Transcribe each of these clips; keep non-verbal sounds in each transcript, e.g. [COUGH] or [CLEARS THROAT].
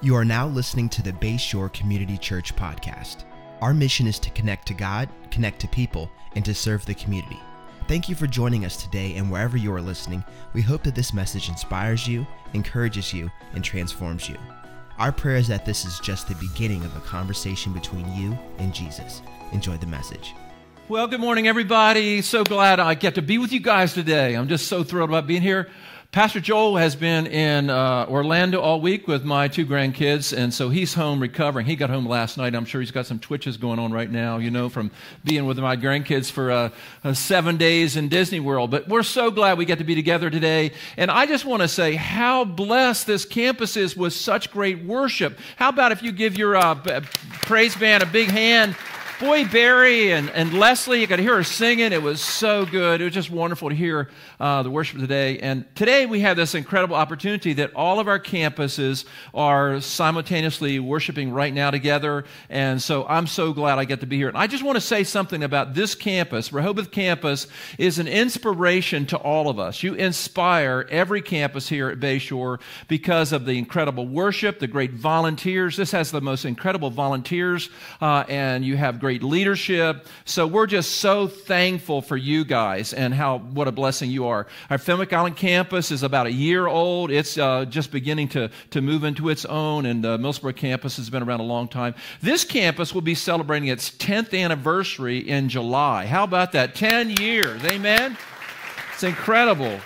You are now listening to the Bayshore Community Church podcast. Our mission is to connect to God, connect to people, and to serve the community. Thank you for joining us today, and wherever you are listening, we hope that this message inspires you, encourages you, and transforms you. Our prayer is that this is just the beginning of a conversation between you and Jesus. Enjoy the message. Well, good morning, everybody. So glad I get to be with you guys today. I'm just so thrilled about being here. Pastor Joel has been in uh, Orlando all week with my two grandkids, and so he's home recovering. He got home last night. I'm sure he's got some twitches going on right now, you know, from being with my grandkids for uh, uh, seven days in Disney World. But we're so glad we get to be together today. And I just want to say how blessed this campus is with such great worship. How about if you give your uh, praise band a big hand? Boy, Barry and, and Leslie, you could hear her singing. It was so good. It was just wonderful to hear uh, the worship today. And today we have this incredible opportunity that all of our campuses are simultaneously worshiping right now together. And so I'm so glad I get to be here. And I just want to say something about this campus. Rehoboth campus is an inspiration to all of us. You inspire every campus here at Bayshore because of the incredible worship, the great volunteers. This has the most incredible volunteers, uh, and you have great leadership. So we're just so thankful for you guys and how what a blessing you are. Our Fenwick Island campus is about a year old. It's uh, just beginning to, to move into its own, and the Millsboro campus has been around a long time. This campus will be celebrating its 10th anniversary in July. How about that? 10 years. Amen? It's incredible.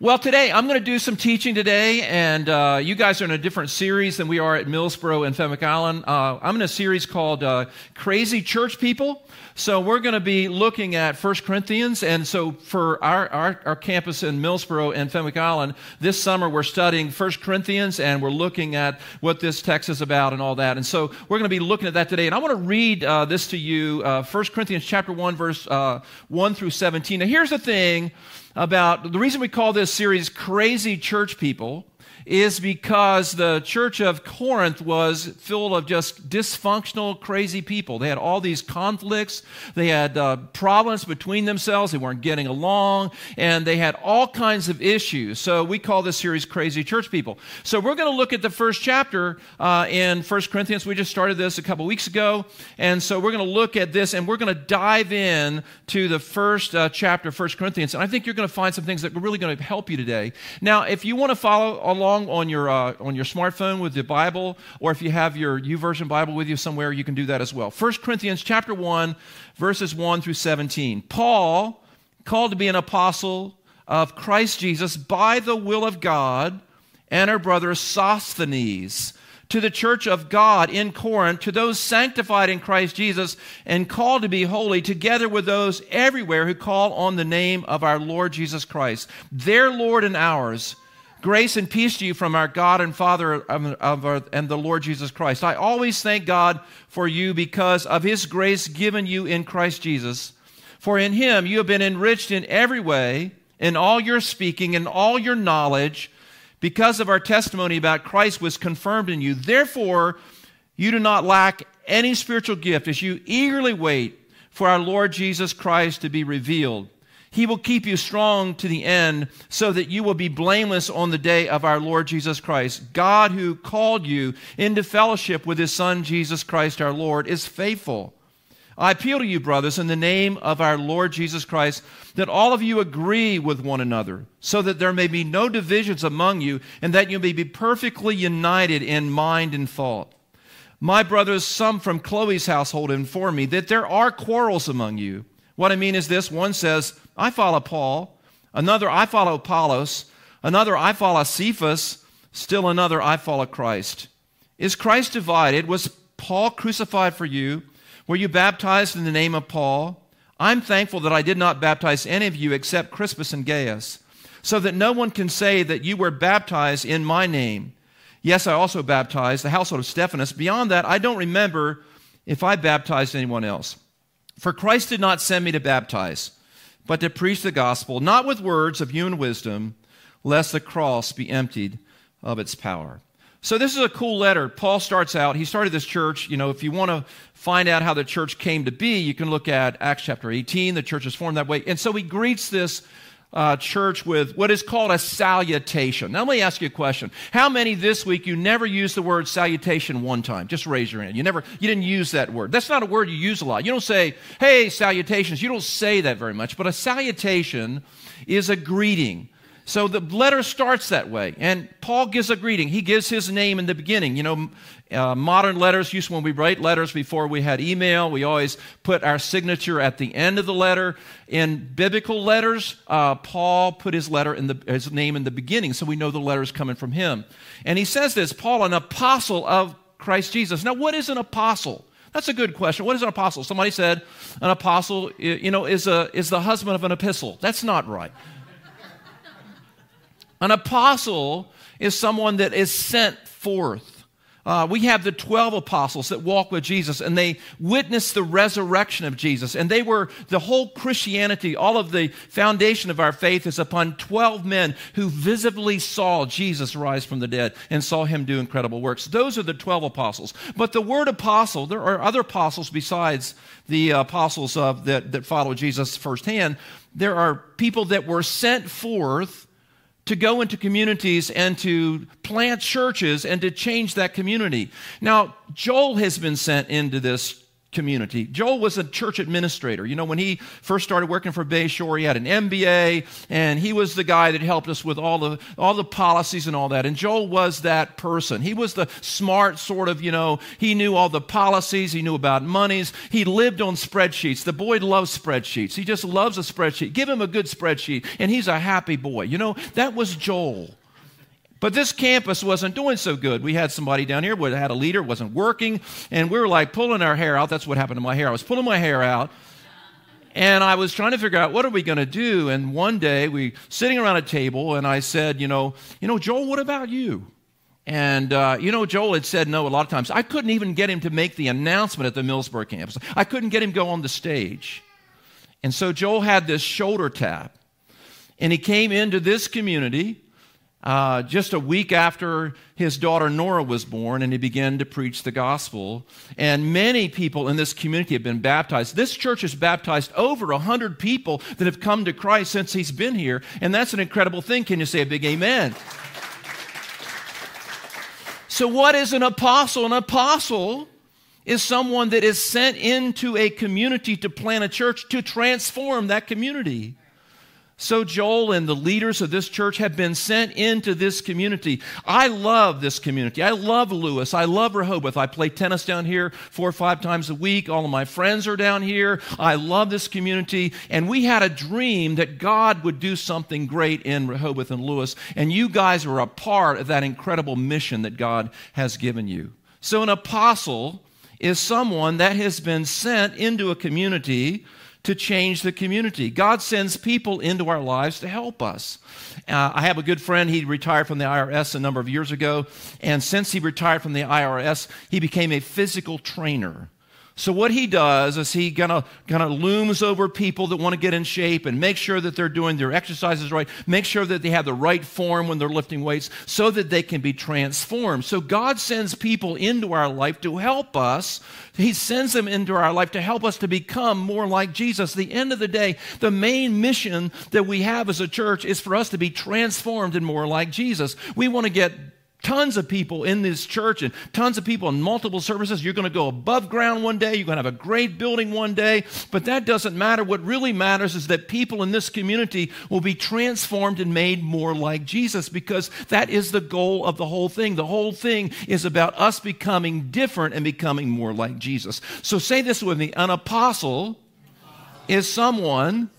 Well, today I'm going to do some teaching today, and uh, you guys are in a different series than we are at Millsboro and Fenwick Island. Uh, I'm in a series called uh, Crazy Church People. So we're going to be looking at 1 Corinthians, and so for our, our, our campus in Millsboro and Fenwick Island, this summer we're studying 1 Corinthians, and we're looking at what this text is about and all that. And so we're going to be looking at that today. And I want to read uh, this to you, uh, 1 Corinthians chapter 1, verse uh, 1 through 17. Now here's the thing about the reason we call this series Crazy Church People is because the church of Corinth was full of just dysfunctional, crazy people. They had all these conflicts, they had uh, problems between themselves, they weren't getting along, and they had all kinds of issues. So we call this series Crazy Church People. So we're going to look at the first chapter uh, in 1 Corinthians. We just started this a couple weeks ago, and so we're going to look at this and we're going to dive in to the first uh, chapter of 1 Corinthians. And I think you're going to find some things that are really going to help you today. Now, if you want to follow along, along on your, uh, on your smartphone with the Bible, or if you have your YouVersion Bible with you somewhere, you can do that as well. 1 Corinthians chapter 1, verses 1 through 17. Paul, called to be an apostle of Christ Jesus by the will of God, and our brother Sosthenes, to the church of God in Corinth, to those sanctified in Christ Jesus and called to be holy, together with those everywhere who call on the name of our Lord Jesus Christ, their Lord and ours. Grace and peace to you from our God and Father of, our, and the Lord Jesus Christ. I always thank God for you because of his grace given you in Christ Jesus. For in him you have been enriched in every way, in all your speaking, in all your knowledge, because of our testimony about Christ was confirmed in you. Therefore, you do not lack any spiritual gift as you eagerly wait for our Lord Jesus Christ to be revealed. He will keep you strong to the end so that you will be blameless on the day of our Lord Jesus Christ. God, who called you into fellowship with his Son, Jesus Christ our Lord, is faithful. I appeal to you, brothers, in the name of our Lord Jesus Christ, that all of you agree with one another, so that there may be no divisions among you, and that you may be perfectly united in mind and thought. My brothers, some from Chloe's household inform me that there are quarrels among you. What I mean is this one says, I follow Paul, another, I follow Apollos, another, I follow Cephas, still another, I follow Christ. Is Christ divided? Was Paul crucified for you? Were you baptized in the name of Paul? I'm thankful that I did not baptize any of you except Crispus and Gaius, so that no one can say that you were baptized in my name. Yes, I also baptized the household of Stephanas. Beyond that, I don't remember if I baptized anyone else. For Christ did not send me to baptize, but to preach the gospel, not with words of human wisdom, lest the cross be emptied of its power. So, this is a cool letter. Paul starts out, he started this church. You know, if you want to find out how the church came to be, you can look at Acts chapter 18. The church is formed that way. And so he greets this uh, church with what is called a salutation. Now, let me ask you a question. How many this week you never used the word salutation one time? Just raise your hand. You never, you didn't use that word. That's not a word you use a lot. You don't say, hey, salutations. You don't say that very much. But a salutation is a greeting. So the letter starts that way. And Paul gives a greeting. He gives his name in the beginning. You know, uh, modern letters, used when we write letters before we had email, we always put our signature at the end of the letter. In biblical letters, uh, Paul put his letter in the, his name in the beginning, so we know the letter is coming from him. And he says this Paul, an apostle of Christ Jesus. Now, what is an apostle? That's a good question. What is an apostle? Somebody said an apostle, you know, is, a, is the husband of an epistle. That's not right. An apostle is someone that is sent forth. Uh, we have the 12 apostles that walk with Jesus and they witnessed the resurrection of Jesus. And they were the whole Christianity, all of the foundation of our faith is upon 12 men who visibly saw Jesus rise from the dead and saw him do incredible works. Those are the 12 apostles. But the word apostle, there are other apostles besides the apostles of, that, that follow Jesus firsthand. There are people that were sent forth to go into communities and to plant churches and to change that community. Now, Joel has been sent into this community. Joel was a church administrator. You know, when he first started working for Bayshore, he had an MBA, and he was the guy that helped us with all the all the policies and all that. And Joel was that person. He was the smart sort of, you know, he knew all the policies, he knew about monies. He lived on spreadsheets. The boy loves spreadsheets. He just loves a spreadsheet. Give him a good spreadsheet, and he's a happy boy. You know, that was Joel. But this campus wasn't doing so good. We had somebody down here, had a leader, wasn't working, and we were like pulling our hair out. That's what happened to my hair. I was pulling my hair out, and I was trying to figure out what are we going to do. And one day we sitting around a table, and I said, you know, you know, Joel, what about you? And, uh, you know, Joel had said no a lot of times. I couldn't even get him to make the announcement at the Millsboro campus. I couldn't get him go on the stage. And so Joel had this shoulder tap. And he came into this community uh, just a week after his daughter Nora was born, and he began to preach the gospel. And many people in this community have been baptized. This church has baptized over 100 people that have come to Christ since he's been here, and that's an incredible thing. Can you say a big amen? So, what is an apostle? An apostle is someone that is sent into a community to plant a church to transform that community. So, Joel and the leaders of this church have been sent into this community. I love this community. I love Lewes. I love Rehoboth. I play tennis down here four or five times a week. All of my friends are down here. I love this community. And we had a dream that God would do something great in Rehoboth and Lewes. And you guys are a part of that incredible mission that God has given you. So, an apostle is someone that has been sent into a community to change the community. God sends people into our lives to help us. Uh, I have a good friend, he retired from the IRS a number of years ago, and since he retired from the IRS, he became a physical trainer. So what he does is he kind of kind of looms over people that want to get in shape and make sure that they're doing their exercises right, make sure that they have the right form when they're lifting weights so that they can be transformed. So God sends people into our life to help us. He sends them into our life to help us to become more like Jesus. the end of the day, the main mission that we have as a church is for us to be transformed and more like Jesus. We want to get tons of people in this church and tons of people in multiple services. You're going to go above ground one day. You're going to have a great building one day. But that doesn't matter. What really matters is that people in this community will be transformed and made more like Jesus because that is the goal of the whole thing. The whole thing is about us becoming different and becoming more like Jesus. So say this with me an apostle is someone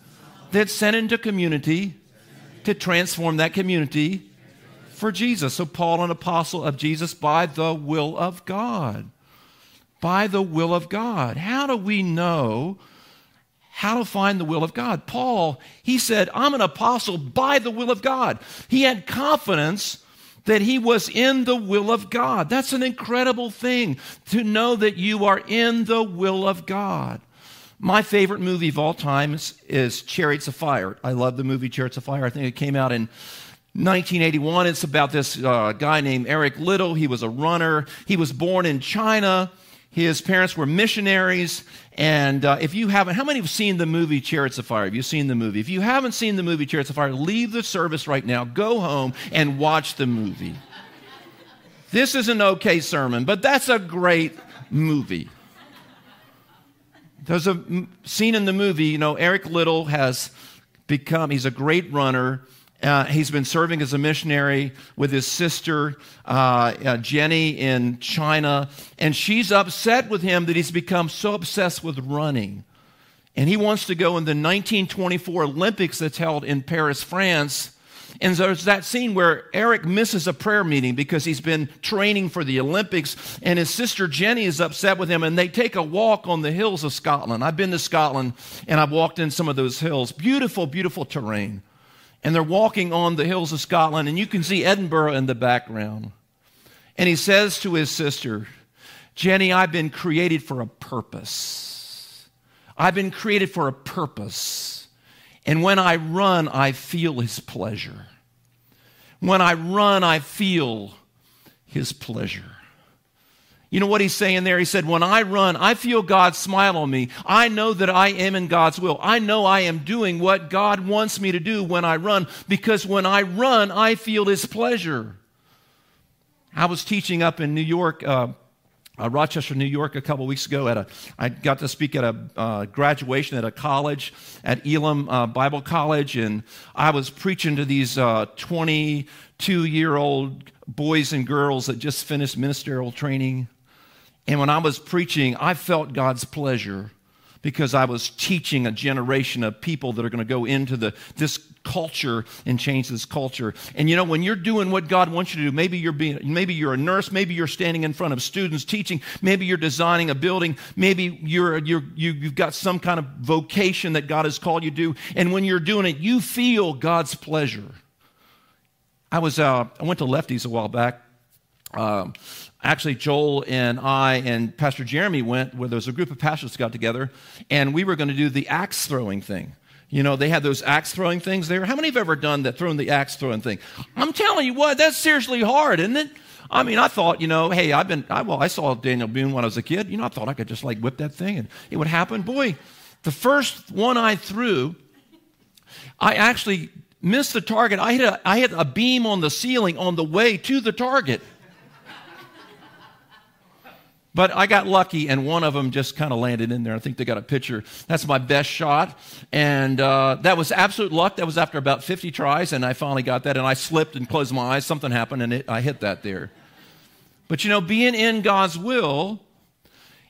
that's sent into community to transform that community for Jesus. So, Paul, an apostle of Jesus by the will of God. By the will of God. How do we know how to find the will of God? Paul, he said, I'm an apostle by the will of God. He had confidence that he was in the will of God. That's an incredible thing to know that you are in the will of God. My favorite movie of all time is, is Chariots of Fire. I love the movie Chariots of Fire. I think it came out in 1981. It's about this uh, guy named Eric Liddell. He was a runner. He was born in China. His parents were missionaries, And uh, if you haven't, how many have seen the movie Chariots of Fire? Have you seen the movie? If you haven't seen the movie Chariots of Fire, leave the service right now, go home, and watch the movie. this is an okay sermon, but that's a great movie. There's a scene in the movie, you know, Eric Liddell has become, he's a great runner. Uh, he's been serving as a missionary with his sister, uh, uh, Jenny, in China. And she's upset with him that he's become so obsessed with running. And he wants to go in the 1924 Olympics that's held in Paris, France. And there's that scene where Eric misses a prayer meeting because he's been training for the Olympics, and his sister Jenny is upset with him, and they take a walk on the hills of Scotland. I've been to Scotland, and I've walked in some of those hills. Beautiful, beautiful terrain and they're walking on the hills of Scotland, and you can see Edinburgh in the background. And he says to his sister, Jenny, I've been created for a purpose. I've been created for a purpose. And when I run, I feel his pleasure. When I run, I feel his pleasure. You know what he's saying there? He said, When I run, I feel God smile on me. I know that I am in God's will. I know I am doing what God wants me to do when I run because when I run, I feel his pleasure. I was teaching up in New York. Uh, uh, Rochester, New York, a couple weeks ago. At a, I got to speak at a uh, graduation at a college, at Elim uh, Bible College, and I was preaching to these 22 uh, year old boys and girls that just finished ministerial training. And when I was preaching, I felt God's pleasure because I was teaching a generation of people that are going to go into the, this culture and change this culture. And you know, when you're doing what God wants you to do, maybe you're being, maybe you're a nurse, maybe you're standing in front of students teaching, maybe you're designing a building, maybe you're, you're, you, you've got some kind of vocation that God has called you to do. And when you're doing it, you feel God's pleasure. I was, uh, I went to Lefty's a while back. Um, actually, Joel and I and Pastor Jeremy went where there was a group of pastors got together, and we were going to do the axe throwing thing. You know, they had those axe throwing things there. How many have ever done that, thrown the axe throwing thing? I'm telling you what, that's seriously hard, isn't it? I mean, I thought, you know, hey, I've been, I, well, I saw Daniel Boone when I was a kid. You know, I thought I could just like whip that thing and it would happen. Boy, the first one I threw, I actually missed the target. I hit a, I hit a beam on the ceiling on the way to the target. But I got lucky, and one of them just kind of landed in there. I think they got a picture. That's my best shot. And uh, that was absolute luck. That was after about 50 tries, and I finally got that. And I slipped and closed my eyes. Something happened, and it, I hit that there. But you know, being in God's will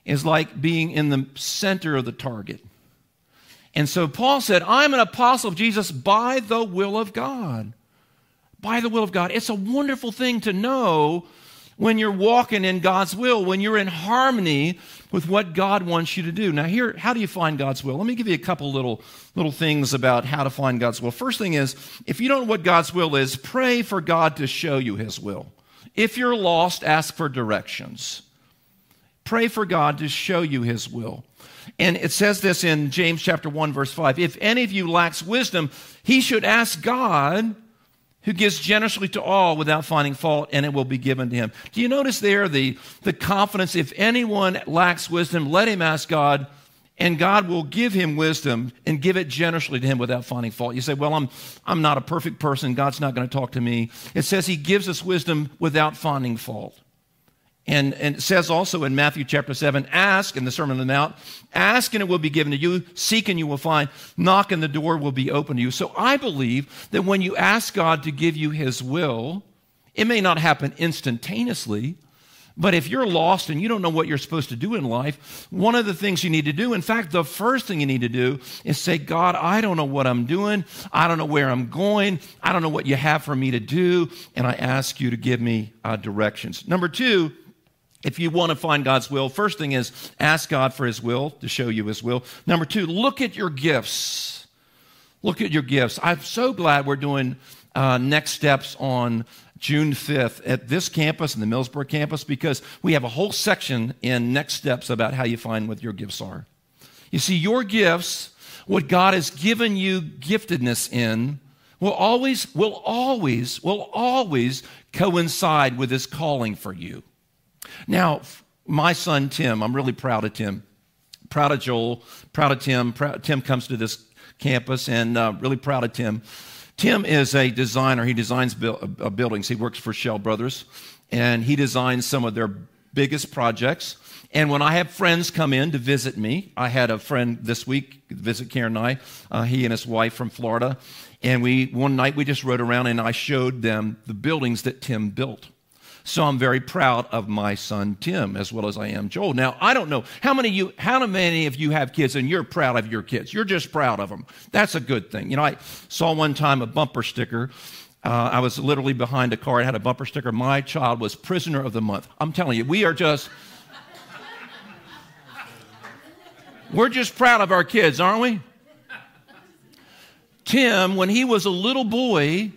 is like being in the center of the target. And so Paul said, I'm an apostle of Jesus by the will of God. By the will of God. It's a wonderful thing to know when you're walking in God's will, when you're in harmony with what God wants you to do. Now, here, how do you find God's will? Let me give you a couple little, little things about how to find God's will. First thing is, if you don't know what God's will is, pray for God to show you his will. If you're lost, ask for directions. Pray for God to show you his will. And it says this in James chapter 1 verse 5. If any of you lacks wisdom, he should ask God who gives generously to all without finding fault, and it will be given to him. Do you notice there the, the confidence? If anyone lacks wisdom, let him ask God, and God will give him wisdom and give it generously to him without finding fault. You say, Well, I'm, I'm not a perfect person. God's not going to talk to me. It says he gives us wisdom without finding fault. And, and it says also in Matthew chapter 7 ask in the Sermon on the Mount, ask and it will be given to you, seek and you will find, knock and the door will be open to you. So I believe that when you ask God to give you his will, it may not happen instantaneously, but if you're lost and you don't know what you're supposed to do in life, one of the things you need to do, in fact, the first thing you need to do is say, God, I don't know what I'm doing. I don't know where I'm going. I don't know what you have for me to do. And I ask you to give me uh, directions. Number two, if you want to find God's will, first thing is ask God for His will to show you His will. Number two, look at your gifts. Look at your gifts. I'm so glad we're doing uh, next steps on June 5th at this campus and the Millsboro campus because we have a whole section in next steps about how you find what your gifts are. You see, your gifts, what God has given you giftedness in, will always, will always, will always coincide with His calling for you. Now, my son Tim, I'm really proud of Tim proud of Joel, proud of Tim. Proud, Tim comes to this campus and uh, really proud of Tim. Tim is a designer. He designs bu- uh, buildings. He works for Schell Brothers, and he designs some of their biggest projects. And when I have friends come in to visit me, I had a friend this week visit Karen and I, uh, he and his wife from Florida. And we one night we just rode around and I showed them the buildings that Tim built. So I'm very proud of my son Tim as well as I am Joel. Now I don't know how many you how many of you have kids and you're proud of your kids. You're just proud of them. That's a good thing. You know, I saw one time a bumper sticker. Uh, I was literally behind a car. It had a bumper sticker. My child was prisoner of the month. I'm telling you, we are just we're just proud of our kids, aren't we? Tim, when he was a little boy,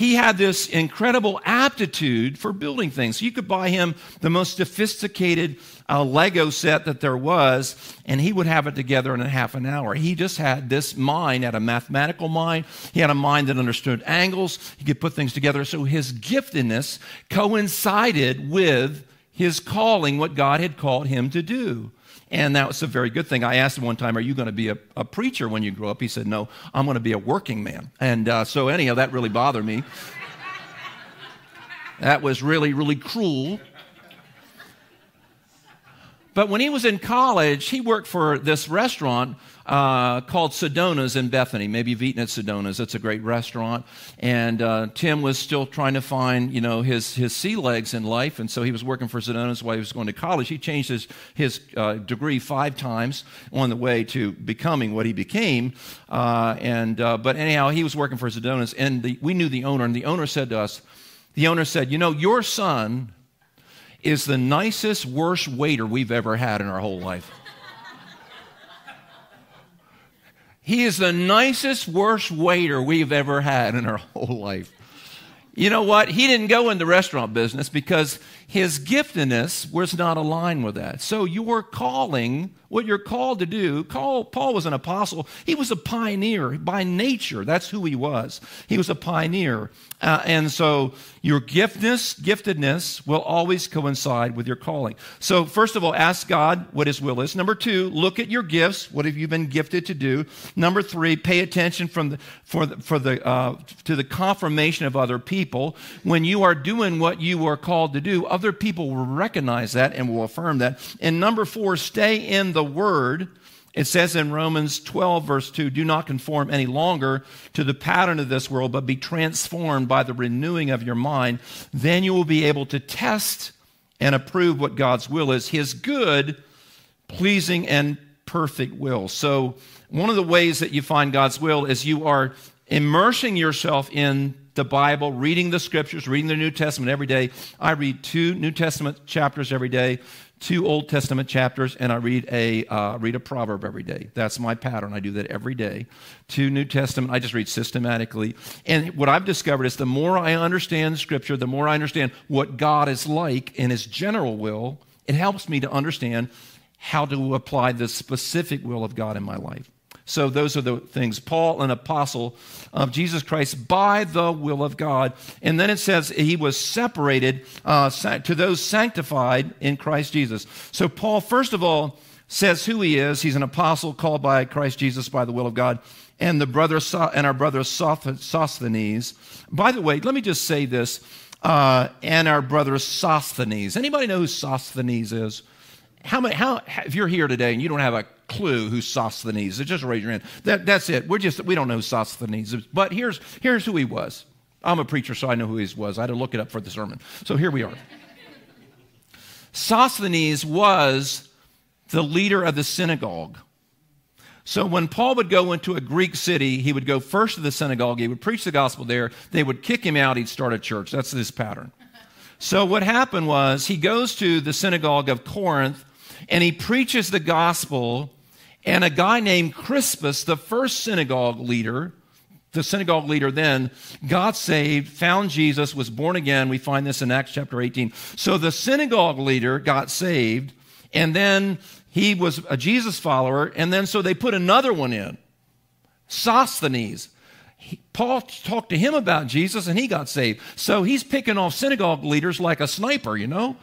he had this incredible aptitude for building things. You could buy him the most sophisticated uh, Lego set that there was, and he would have it together in a half an hour. He just had this mind, had a mathematical mind. He had a mind that understood angles. He could put things together. So his giftedness coincided with his calling, what God had called him to do. And that was a very good thing. I asked him one time, Are you going to be a, a preacher when you grow up? He said, No, I'm going to be a working man. And uh, so, anyhow, that really bothered me. that was really, really cruel. But when he was in college, he worked for this restaurant uh, called Sedona's in Bethany. Maybe you've eaten at Sedona's. It's a great restaurant. And uh, Tim was still trying to find, you know, his, his sea legs in life. And so he was working for Sedona's while he was going to college. He changed his, his uh, degree five times on the way to becoming what he became. Uh, and, uh, but anyhow, he was working for Sedona's. And the, we knew the owner. And the owner said to us, the owner said, you know, your son is the nicest, worst waiter we've ever had in our whole life. He is the nicest, worst waiter we've ever had in our whole life. You know what? He didn't go in the restaurant business because his giftedness was not aligned with that. So your calling, what you're called to do, Paul, Paul was an apostle. He was a pioneer by nature. That's who he was. He was a pioneer. Uh, and so your giftedness, giftedness will always coincide with your calling. So first of all, ask God what his will is. Number two, look at your gifts. What have you been gifted to do? Number three, pay attention from the, for the, for the, uh, to the confirmation of other people. When you are doing what you are called to do, other people will recognize that and will affirm that. And number four, stay in the word it says in Romans 12, verse 2 do not conform any longer to the pattern of this world, but be transformed by the renewing of your mind. Then you will be able to test and approve what God's will is his good, pleasing, and perfect will. So, one of the ways that you find God's will is you are immersing yourself in the Bible, reading the scriptures, reading the New Testament every day. I read two New Testament chapters every day two Old Testament chapters, and I read a, uh, read a proverb every day. That's my pattern. I do that every day. Two New Testament, I just read systematically. And what I've discovered is the more I understand Scripture, the more I understand what God is like in His general will, it helps me to understand how to apply the specific will of God in my life. So those are the things. Paul, an apostle of Jesus Christ by the will of God. And then it says he was separated uh, to those sanctified in Christ Jesus. So Paul, first of all, says who he is. He's an apostle called by Christ Jesus by the will of God. And the brother and our brother Sosthenes. By the way, let me just say this. Uh, and our brother Sosthenes. Anybody know who Sosthenes is? How many? How if you're here today and you don't have a clue who Sosthenes is, just raise your hand. That, that's it. We're just we don't know who Sosthenes is. But here's here's who he was. I'm a preacher, so I know who he was. I had to look it up for the sermon. So here we are. Sosthenes was the leader of the synagogue. So when Paul would go into a Greek city, he would go first to the synagogue, he would preach the gospel there, they would kick him out, he'd start a church. That's this pattern. So what happened was he goes to the synagogue of Corinth and he preaches the gospel. And a guy named Crispus, the first synagogue leader, the synagogue leader then, got saved, found Jesus, was born again. We find this in Acts chapter 18. So the synagogue leader got saved, and then he was a Jesus follower, and then so they put another one in, Sosthenes. He, Paul talked to him about Jesus, and he got saved. So he's picking off synagogue leaders like a sniper, you know?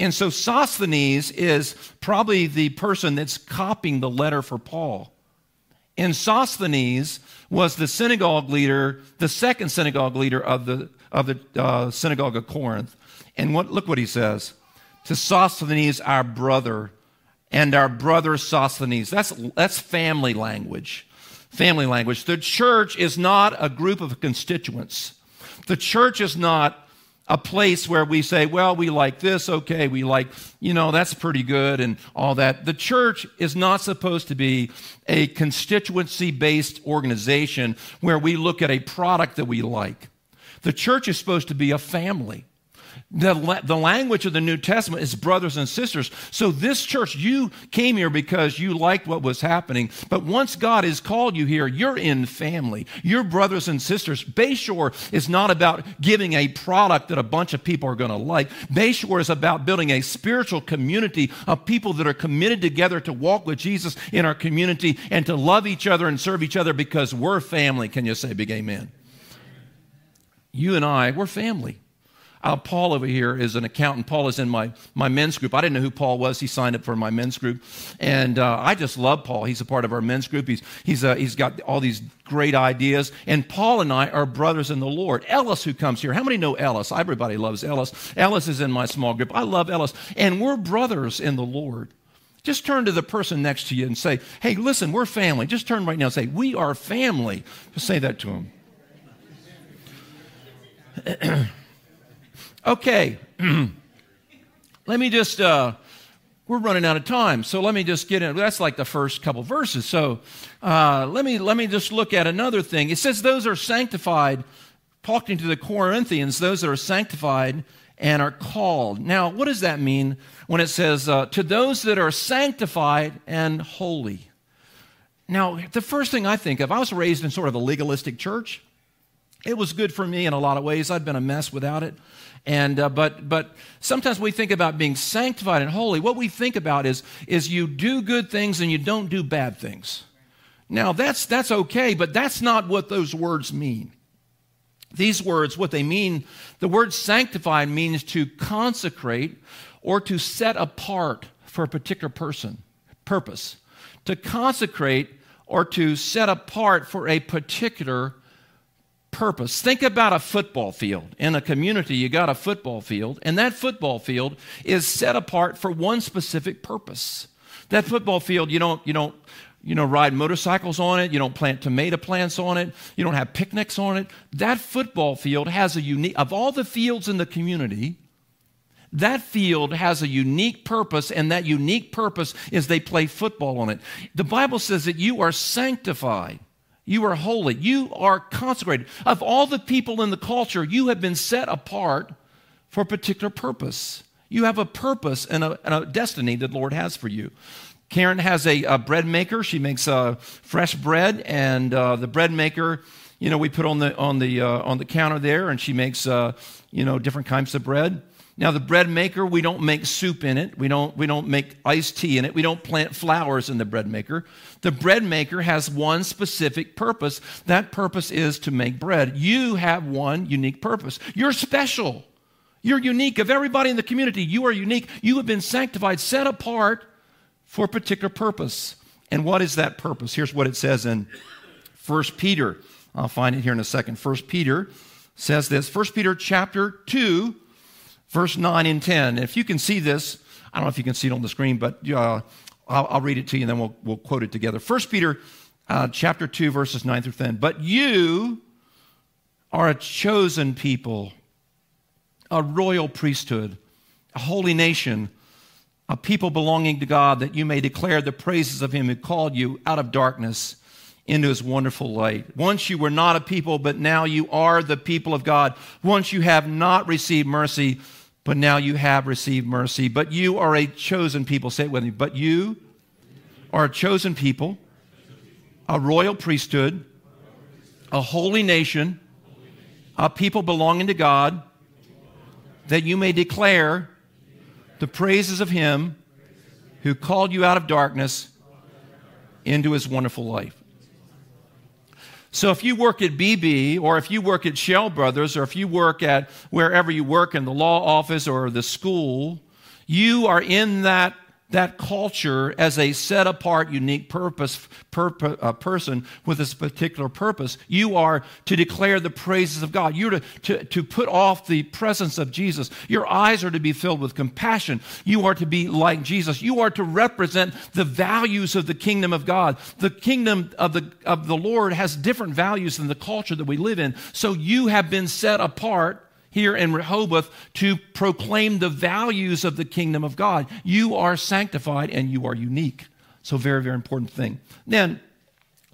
And so Sosthenes is probably the person that's copying the letter for Paul. And Sosthenes was the synagogue leader, the second synagogue leader of the, of the uh, synagogue of Corinth. And what, look what he says to Sosthenes, our brother, and our brother Sosthenes. That's, that's family language. Family language. The church is not a group of constituents. The church is not a place where we say, well, we like this, okay, we like, you know, that's pretty good and all that. The church is not supposed to be a constituency based organization where we look at a product that we like. The church is supposed to be a family. The, the language of the New Testament is brothers and sisters. So, this church, you came here because you liked what was happening. But once God has called you here, you're in family. You're brothers and sisters. Bayshore is not about giving a product that a bunch of people are going to like. Bayshore is about building a spiritual community of people that are committed together to walk with Jesus in our community and to love each other and serve each other because we're family. Can you say big amen? You and I, we're family. Uh, Paul over here is an accountant. Paul is in my, my men's group. I didn't know who Paul was. He signed up for my men's group. And uh, I just love Paul. He's a part of our men's group. He's, he's, uh, he's got all these great ideas. And Paul and I are brothers in the Lord. Ellis, who comes here, how many know Ellis? Everybody loves Ellis. Ellis is in my small group. I love Ellis. And we're brothers in the Lord. Just turn to the person next to you and say, hey, listen, we're family. Just turn right now and say, we are family. Just say that to him. [CLEARS THROAT] Okay. [CLEARS THROAT] let me just, uh, we're running out of time. So let me just get in. That's like the first couple verses. So uh, let, me, let me just look at another thing. It says, Those are sanctified, talking to the Corinthians, those that are sanctified and are called. Now, what does that mean when it says, uh, To those that are sanctified and holy? Now, the first thing I think of, I was raised in sort of a legalistic church. It was good for me in a lot of ways. I'd been a mess without it. And, uh, but, but sometimes we think about being sanctified and holy. What we think about is, is you do good things and you don't do bad things. Now, that's, that's okay, but that's not what those words mean. These words, what they mean, the word sanctified means to consecrate or to set apart for a particular person, purpose. To consecrate or to set apart for a particular purpose. Think about a football field. In a community, you got a football field, and that football field is set apart for one specific purpose. That football field, you don't, you don't, you know, ride motorcycles on it. You don't plant tomato plants on it. You don't have picnics on it. That football field has a unique, of all the fields in the community, that field has a unique purpose, and that unique purpose is they play football on it. The Bible says that you are sanctified. You are holy. You are consecrated. Of all the people in the culture, you have been set apart for a particular purpose. You have a purpose and a, and a destiny that the Lord has for you. Karen has a, a bread maker. She makes uh, fresh bread, and uh, the bread maker, you know, we put on the on the uh, on the counter there, and she makes uh, you know different kinds of bread. Now, the bread maker, we don't make soup in it. We don't, we don't make iced tea in it. We don't plant flowers in the bread maker. The bread maker has one specific purpose. That purpose is to make bread. You have one unique purpose. You're special. You're unique. Of everybody in the community, you are unique. You have been sanctified, set apart for a particular purpose. And what is that purpose? Here's what it says in 1 Peter. I'll find it here in a second. 1 Peter says this 1 Peter chapter 2 verse 9 and 10. If you can see this, I don't know if you can see it on the screen, but uh, I'll, I'll, read it to you and then we'll, we'll quote it together. 1 Peter uh, chapter 2, verses 9 through 10. But you are a chosen people, a royal priesthood, a holy nation, a people belonging to God, that you may declare the praises of him who called you out of darkness into his wonderful light. Once you were not a people, but now you are the people of God. Once you have not received mercy, but now you have received mercy. But you are a chosen people. Say it with me. But you are a chosen people, a royal priesthood, a holy nation, a people belonging to God, that you may declare the praises of Him who called you out of darkness into His wonderful life. So if you work at Beebe or if you work at Schell Brothers or if you work at wherever you work in the law office or the school, You are in that that culture as a set apart, unique purpose, uh, person with this particular purpose. You are to declare the praises of God. You're to, to, to put off the presence of Jesus. Your eyes are to be filled with compassion. You are to be like Jesus. You are to represent the values of the kingdom of God. The kingdom of the, of the Lord has different values than the culture that we live in. So you have been set apart here in Rehoboth to proclaim the values of the kingdom of God. You are sanctified and you are unique. So, very, very important thing. Then,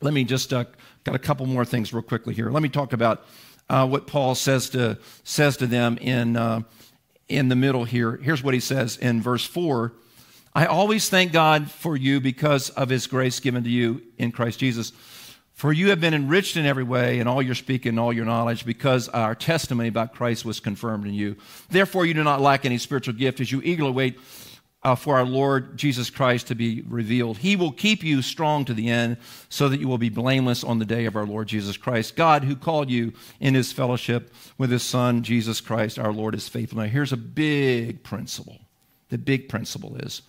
let me just uh, got a couple more things real quickly here. Let me talk about uh, what Paul says to says to them in uh, in the middle here. Here's what he says in verse four. I always thank God for you because of his grace given to you in Christ Jesus for you have been enriched in every way in all your speaking and all your knowledge, because our testimony about Christ was confirmed in you. Therefore, you do not lack any spiritual gift as you eagerly wait uh, for our Lord Jesus Christ to be revealed. He will keep you strong to the end, so that you will be blameless on the day of our Lord Jesus Christ. God, who called you in his fellowship with his Son, Jesus Christ, our Lord, is faithful. Now, here's a big principle. The big principle is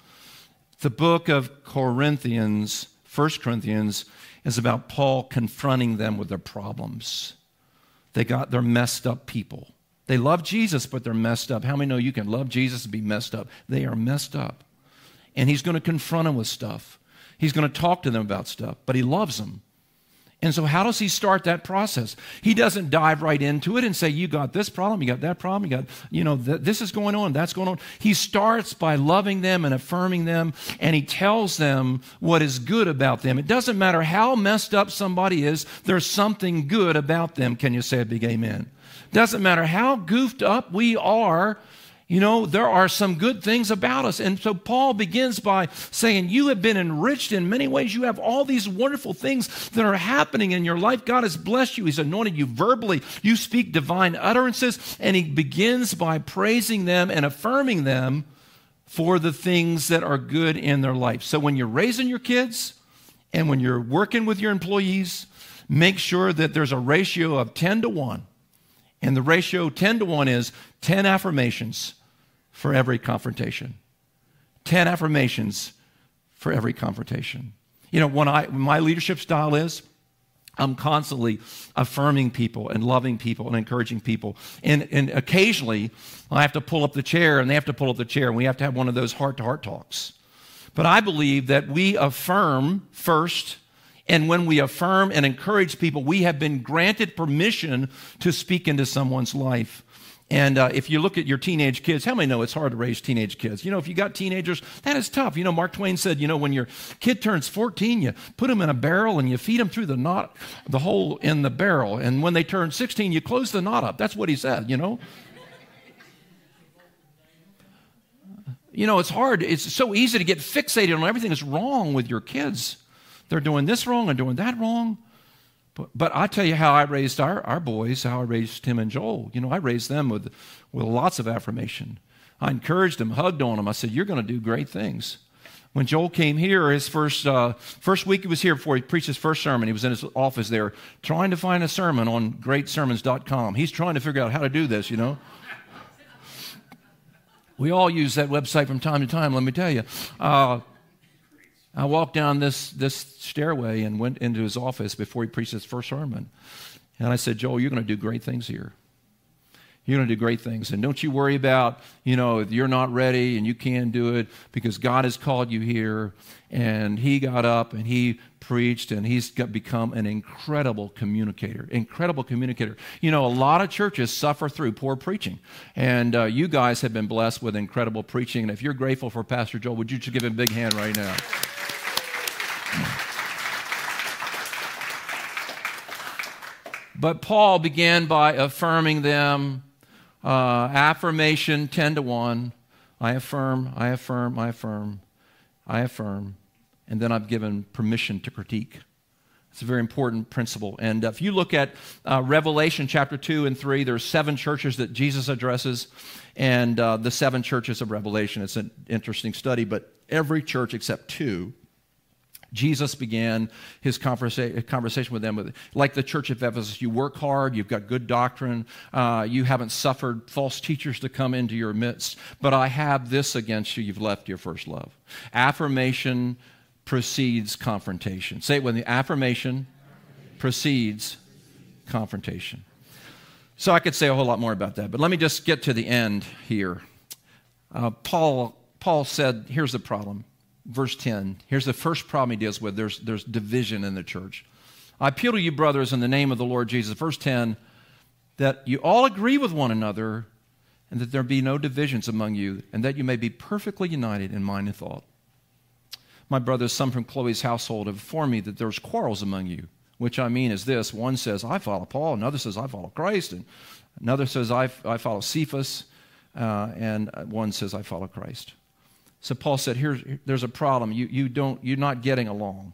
the book of Corinthians, First Corinthians, is about Paul confronting them with their problems. They got they're messed up people. They love Jesus, but they're messed up. How many know you can love Jesus and be messed up? They are messed up. And he's going to confront them with stuff. He's going to talk to them about stuff, but he loves them. And so, how does he start that process? He doesn't dive right into it and say, You got this problem, you got that problem, you got, you know, th- this is going on, that's going on. He starts by loving them and affirming them, and he tells them what is good about them. It doesn't matter how messed up somebody is, there's something good about them. Can you say a big amen? Doesn't matter how goofed up we are, you know, there are some good things about us. And so Paul begins by saying, You have been enriched in many ways. You have all these wonderful things that are happening in your life. God has blessed you, He's anointed you verbally. You speak divine utterances. And he begins by praising them and affirming them for the things that are good in their life. So when you're raising your kids and when you're working with your employees, make sure that there's a ratio of 10 to 1. And the ratio 10 to 1 is 10 affirmations for every confrontation. 10 affirmations for every confrontation. You know, when I my leadership style is I'm constantly affirming people and loving people and encouraging people. And, and occasionally I have to pull up the chair and they have to pull up the chair and we have to have one of those heart to heart talks. But I believe that we affirm first and when we affirm and encourage people, we have been granted permission to speak into someone's life. And uh, if you look at your teenage kids, how many know it's hard to raise teenage kids? You know, if you got teenagers, that is tough. You know, Mark Twain said, you know, when your kid turns 14, you put them in a barrel and you feed them through the knot, the hole in the barrel. And when they turn 16, you close the knot up. That's what he said, you know? you know, it's hard. It's so easy to get fixated on everything that's wrong with your kids. They're doing this wrong and doing that wrong. But, but I tell you how I raised our, our boys, how I raised Tim and Joel. You know, I raised them with, with lots of affirmation. I encouraged them, hugged on them. I said, You're going to do great things. When Joel came here, his first, uh, first week he was here before he preached his first sermon, he was in his office there trying to find a sermon on greatsermons.com. He's trying to figure out how to do this, you know. [LAUGHS] we all use that website from time to time, let me tell you. Uh, I walked down this, this stairway and went into his office before he preached his first sermon. And I said, Joel, you're going to do great things here. You're going to do great things. And don't you worry about, you know, you're not ready and you can't do it because God has called you here. And he got up and he preached and he's become an incredible communicator. Incredible communicator. You know, a lot of churches suffer through poor preaching. And uh, you guys have been blessed with incredible preaching. And if you're grateful for Pastor Joel, would you just give him a big hand right now? But Paul began by affirming them. Uh, affirmation 10 to 1. I affirm, I affirm, I affirm, I affirm. And then I've given permission to critique. It's a very important principle. And if you look at uh, Revelation chapter 2 and 3, there's seven churches that Jesus addresses, and uh, the seven churches of Revelation. It's an interesting study, but every church except two Jesus began his conversa- conversation with them with, like the church of Ephesus. You work hard, you've got good doctrine, uh, you haven't suffered false teachers to come into your midst, but I have this against you you've left your first love. Affirmation precedes confrontation. Say it with me affirmation precedes confrontation. So I could say a whole lot more about that, but let me just get to the end here. Uh, Paul, Paul said, here's the problem. Verse 10. Here's the first problem he deals with there's, there's division in the church. I appeal to you, brothers, in the name of the Lord Jesus. Verse 10 that you all agree with one another and that there be no divisions among you, and that you may be perfectly united in mind and thought. My brothers, some from Chloe's household, have informed me that there's quarrels among you which I mean is this one says, I follow Paul, another says, I follow Christ, and another says, I, I follow Cephas, uh, and one says, I follow Christ. So Paul said, Here's, there's a problem. You, you don't, you're not getting along.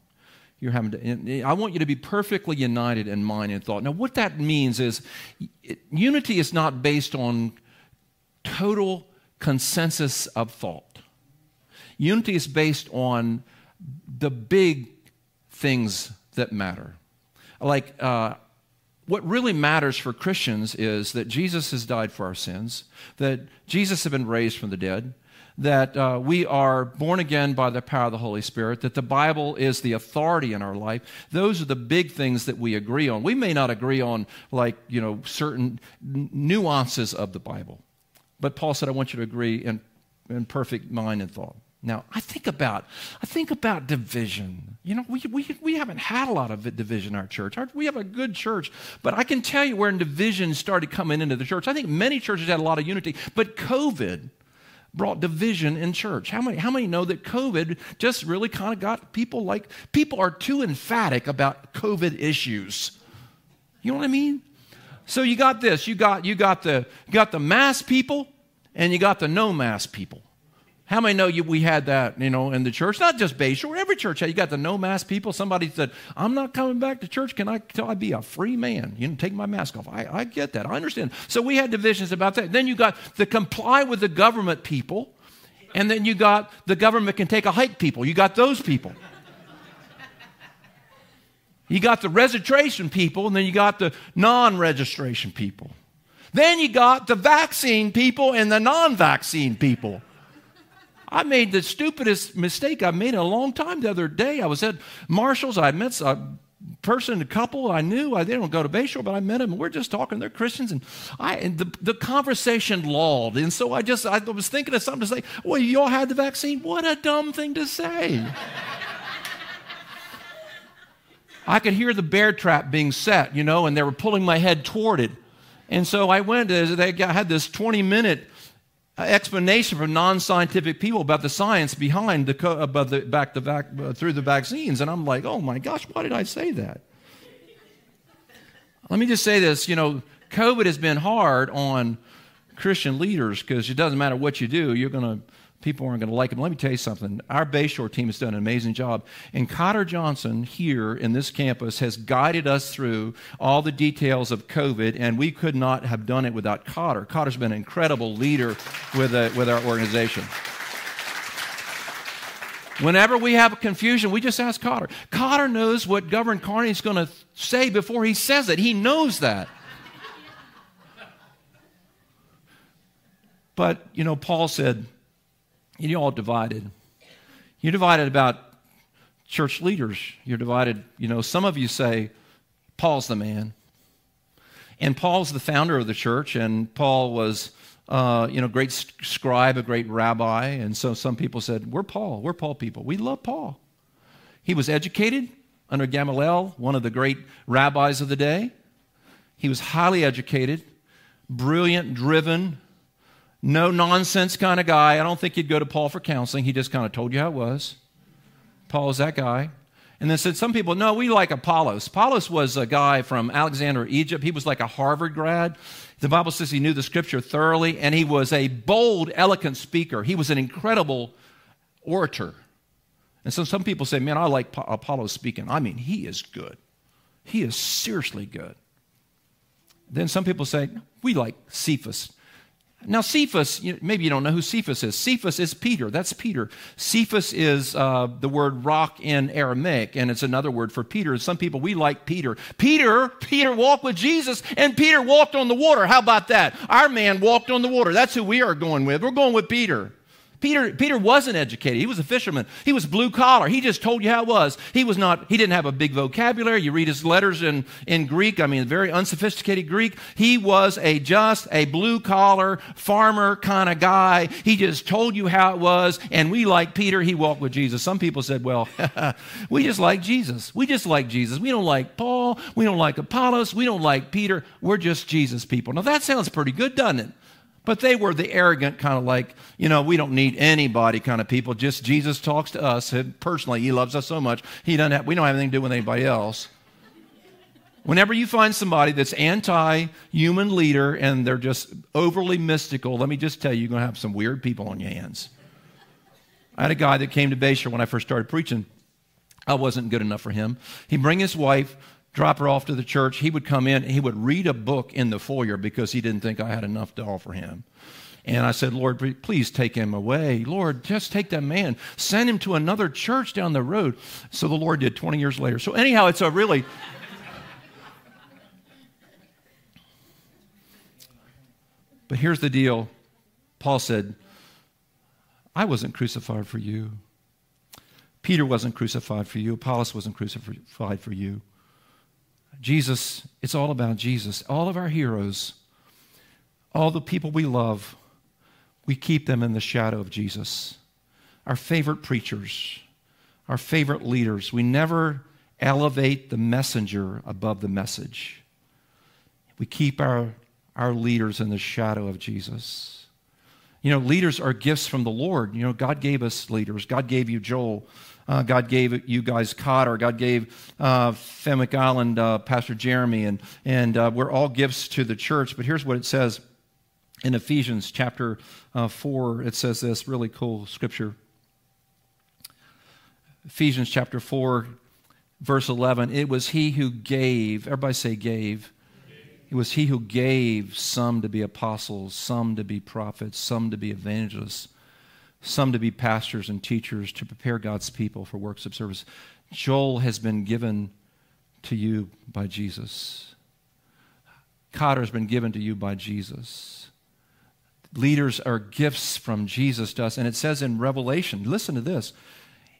You're having to, I want you to be perfectly united in mind and thought. Now, what that means is it, unity is not based on total consensus of thought. Unity is based on the big things that matter like uh, what really matters for Christians is that Jesus has died for our sins, that Jesus has been raised from the dead, that uh, we are born again by the power of the Holy Spirit, that the Bible is the authority in our life. Those are the big things that we agree on. We may not agree on, like, you know, certain nuances of the Bible. But Paul said, I want you to agree in, in perfect mind and thought. Now, I think about, I think about division. You know, we, we, we haven't had a lot of division in our church. we have a good church, but I can tell you where division started coming into the church. I think many churches had a lot of unity, but COVID brought division in church. How many, how many know that COVID just really kind of got people like, people are too emphatic about COVID issues. You know what I mean? So you got this, you got, you got the, you got the mass people and you got the no mass people. How many know you, we had that, you know, in the church? Not just Bayshore, every church. You got the no mask people. Somebody said, I'm not coming back to church. Can I, can I be a free man? You know, take my mask off. I, I get that. I understand. So we had divisions about that. Then you got the comply with the government people. And then you got the government can take a hike people. You got those people. You got the registration people, and then you got the non registration people. Then you got the vaccine people and the non vaccine people. I made the stupidest mistake I made in a long time the other day. I was at Marshall's. I met a person, a couple I knew. I, they don't go to Bayshore, but I met them. And we're just talking. They're Christians. And, I, and the, the conversation lulled. And so I just I was thinking of something to say. Well, you all had the vaccine? What a dumb thing to say. [LAUGHS] I could hear the bear trap being set, you know, and they were pulling my head toward it. And so I went, they had this 20 minute explanation from non-scientific people about the science behind the about the back the vac, uh, through the vaccines and i'm like oh my gosh why did i say that? Let me just say this you know covid has been hard on christian leaders because it doesn't matter what you do you're going to people aren't going to like him. Let me tell you something. Our Bayshore team has done an amazing job. And Cotter Johnson here in this campus has guided us through all the details of COVID, and we could not have done it without Cotter. Cotter's been an incredible leader with, uh, with our organization. Whenever we have a confusion, we just ask Cotter. Cotter knows what Governor Carney is going to say before he says it. He knows that. But, you know, Paul said, you're all divided. You're divided about church leaders. You're divided, you know, some of you say, Paul's the man. And Paul's the founder of the church, and Paul was, uh, you know, great scribe, a great rabbi. And so some people said, We're Paul. We're Paul people. We love Paul. He was educated under Gamaliel, one of the great rabbis of the day. He was highly educated, brilliant, driven, no nonsense kind of guy. I don't think he'd go to Paul for counseling. He just kind of told you how it was. Paul is that guy. And then said some people, no, we like Apollos. Apollos was a guy from Alexandria, Egypt. He was like a Harvard grad. The Bible says he knew the scripture thoroughly, and he was a bold, eloquent speaker. He was an incredible orator. And so some people say, man, I like Apollos speaking. I mean, he is good. He is seriously good. Then some people say, we like Cephas. Now, Cephas, maybe you don't know who Cephas is. Cephas is Peter. That's Peter. Cephas is uh, the word rock in Aramaic, and it's another word for Peter. Some people, we like Peter. Peter, Peter walked with Jesus, and Peter walked on the water. How about that? Our man walked on the water. That's who we are going with. We're going with Peter. Peter, Peter wasn't educated. He was a fisherman. He was blue collar. He just told you how it was. He was not, he didn't have a big vocabulary. You read his letters in, in Greek, I mean, very unsophisticated Greek. He was a just a blue collar farmer kind of guy. He just told you how it was. And we like Peter, he walked with Jesus. Some people said, well, [LAUGHS] we just like Jesus. We just like Jesus. We don't like Paul. We don't like Apollos. We don't like Peter. We're just Jesus people. Now that sounds pretty good, doesn't it? But they were the arrogant kind of like, you know, we don't need anybody kind of people. Just Jesus talks to us personally. He loves us so much. He doesn't have, we don't have anything to do with anybody else. Whenever you find somebody that's anti human leader and they're just overly mystical, let me just tell you, you're going to have some weird people on your hands. I had a guy that came to Bayshore when I first started preaching. I wasn't good enough for him. He'd bring his wife drop her off to the church. He would come in, he would read a book in the foyer because he didn't think I had enough to offer him. And I said, Lord, please take him away. Lord, just take that man. Send him to another church down the road. So the Lord did 20 years later. So, anyhow, it's a really. but here's the deal Paul said, I wasn't crucified for you. Peter wasn't crucified for you. Apollos wasn't crucified for you. Jesus, it's all about Jesus. All of our heroes, all the people we love, we keep them in the shadow of Jesus. Our favorite preachers, our favorite leaders, we never elevate the messenger above the message. We keep our, our leaders in the shadow of Jesus. You know, leaders are gifts from the Lord. You know, God gave us leaders. God gave you Joel. Uh, God gave you guys Cotter. God gave uh, Fenwick Island uh, Pastor Jeremy, and, and uh, we're all gifts to the church. But here's what it says in Ephesians chapter uh, 4. It says this really cool scripture. Ephesians chapter 4, verse 11. It was he who gave, everybody say gave. It was he who gave some to be apostles, some to be prophets, some to be evangelists some to be pastors and teachers to prepare God's people for works of service. Joel has been given to you by Jesus. Cotter has been given to you by Jesus. Leaders are gifts from Jesus to us. And it says in Revelation, listen to this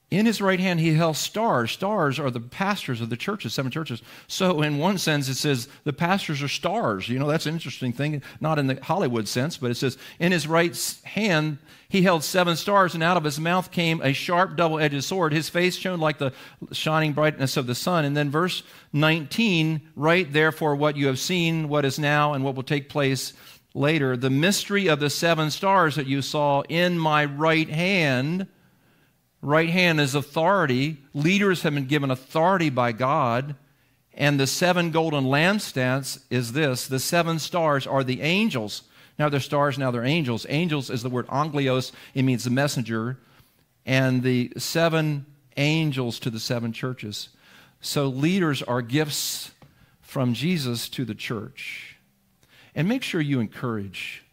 in his right hand, he held stars. Stars are the pastors of the churches, seven churches. So, in one sense, it says the pastors are stars. You know, that's an interesting thing, not in the Hollywood sense, but it says, in his right hand, he held seven stars, and out of his mouth came a sharp, double edged sword. His face shone like the shining brightness of the sun. And then, verse 19, write therefore what you have seen, what is now, and what will take place later. The mystery of the seven stars that you saw in my right hand Right hand is authority. Leaders have been given authority by God. And the seven golden lampstands is this the seven stars are the angels. Now they're stars, now they're angels. Angels is the word angelos, it means the messenger. And the seven angels to the seven churches. So leaders are gifts from Jesus to the church. And make sure you encourage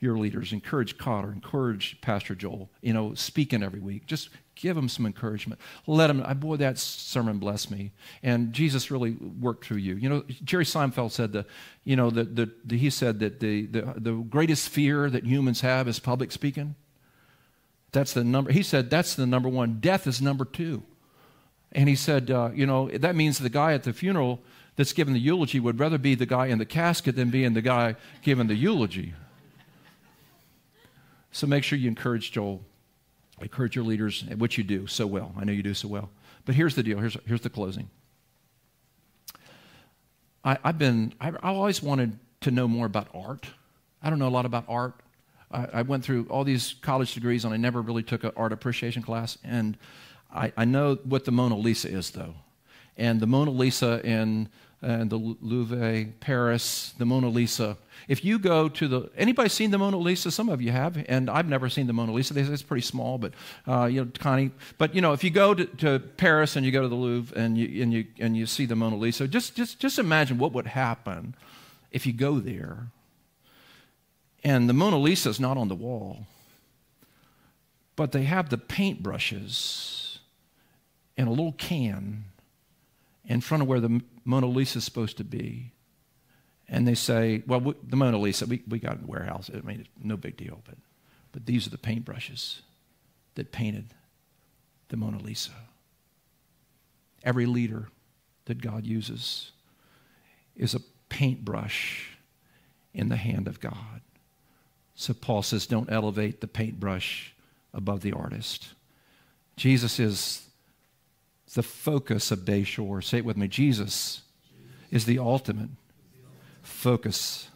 your leaders. Encourage Cotter, encourage Pastor Joel, you know, speaking every week. Just give them some encouragement. Let them, boy, that sermon blessed me. And Jesus really worked through you. You know, Jerry Seinfeld said the, you know, the, the, the he said that the, the, the greatest fear that humans have is public speaking. That's the number, he said that's the number one. Death is number two. And he said, uh, you know, that means the guy at the funeral that's giving the eulogy would rather be the guy in the casket than being the guy giving the eulogy. So make sure you encourage Joel, encourage your leaders, which you do so well. I know you do so well. But here's the deal. Here's, here's the closing. I, have been, I, I always wanted to know more about art. I don't know a lot about art. I, I, went through all these college degrees and I never really took an art appreciation class. And I, I know what the Mona Lisa is, though. And the Mona Lisa in and the Louvre, Paris, the Mona Lisa. If you go to the, anybody seen the Mona Lisa? Some of you have, and I've never seen the Mona Lisa. It's pretty small, but uh, you know, Connie. But you know, if you go to, to, Paris and you go to the Louvre and you and you and you see the Mona Lisa, just just just imagine what would happen if you go there. And the Mona Lisa is not on the wall, but they have the paintbrushes in a little can in front of where the Mona Lisa is supposed to be. And they say, well, we, the Mona Lisa, we, we got in the warehouse. I mean, no big deal, but, but these are the paintbrushes that painted the Mona Lisa. Every leader that God uses is a paintbrush in the hand of God. So Paul says, don't elevate the paintbrush above the artist. Jesus is the focus of Bayshore. Say it with me Jesus is the ultimate focus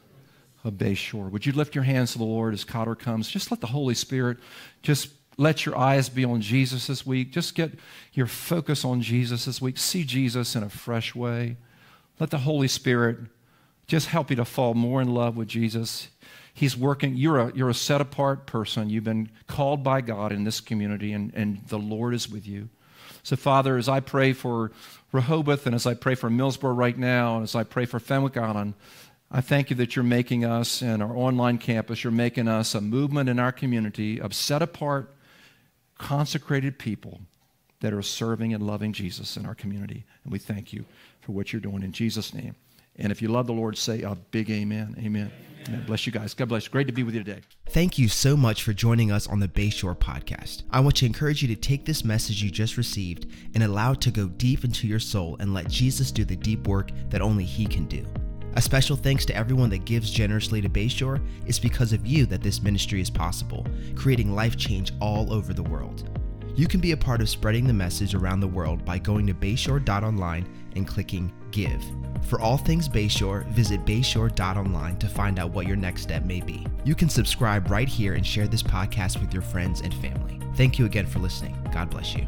of Bayshore. Would you lift your hands to the Lord as Cotter comes? Just let the Holy Spirit just let your eyes be on Jesus this week. Just get your focus on Jesus this week. See Jesus in a fresh way. Let the Holy Spirit just help you to fall more in love with Jesus. He's working. You're a, you're a set apart person. You've been called by God in this community, and, and the Lord is with you. So, Father, as I pray for Rehoboth and as I pray for Millsboro right now, and as I pray for Fenwick Island, I thank you that you're making us and our online campus, you're making us a movement in our community of set apart, consecrated people that are serving and loving Jesus in our community. And we thank you for what you're doing in Jesus' name. And if you love the Lord, say a big amen. Amen. amen. Bless you guys. God bless. Great to be with you today. Thank you so much for joining us on the Bayshore podcast. I want to encourage you to take this message you just received and allow it to go deep into your soul and let Jesus do the deep work that only He can do. A special thanks to everyone that gives generously to Bayshore. It's because of you that this ministry is possible, creating life change all over the world. You can be a part of spreading the message around the world by going to bayshore.online and clicking Give. For all things Bayshore, visit bayshore.online to find out what your next step may be. You can subscribe right here and share this podcast with your friends and family. Thank you again for listening. God bless you.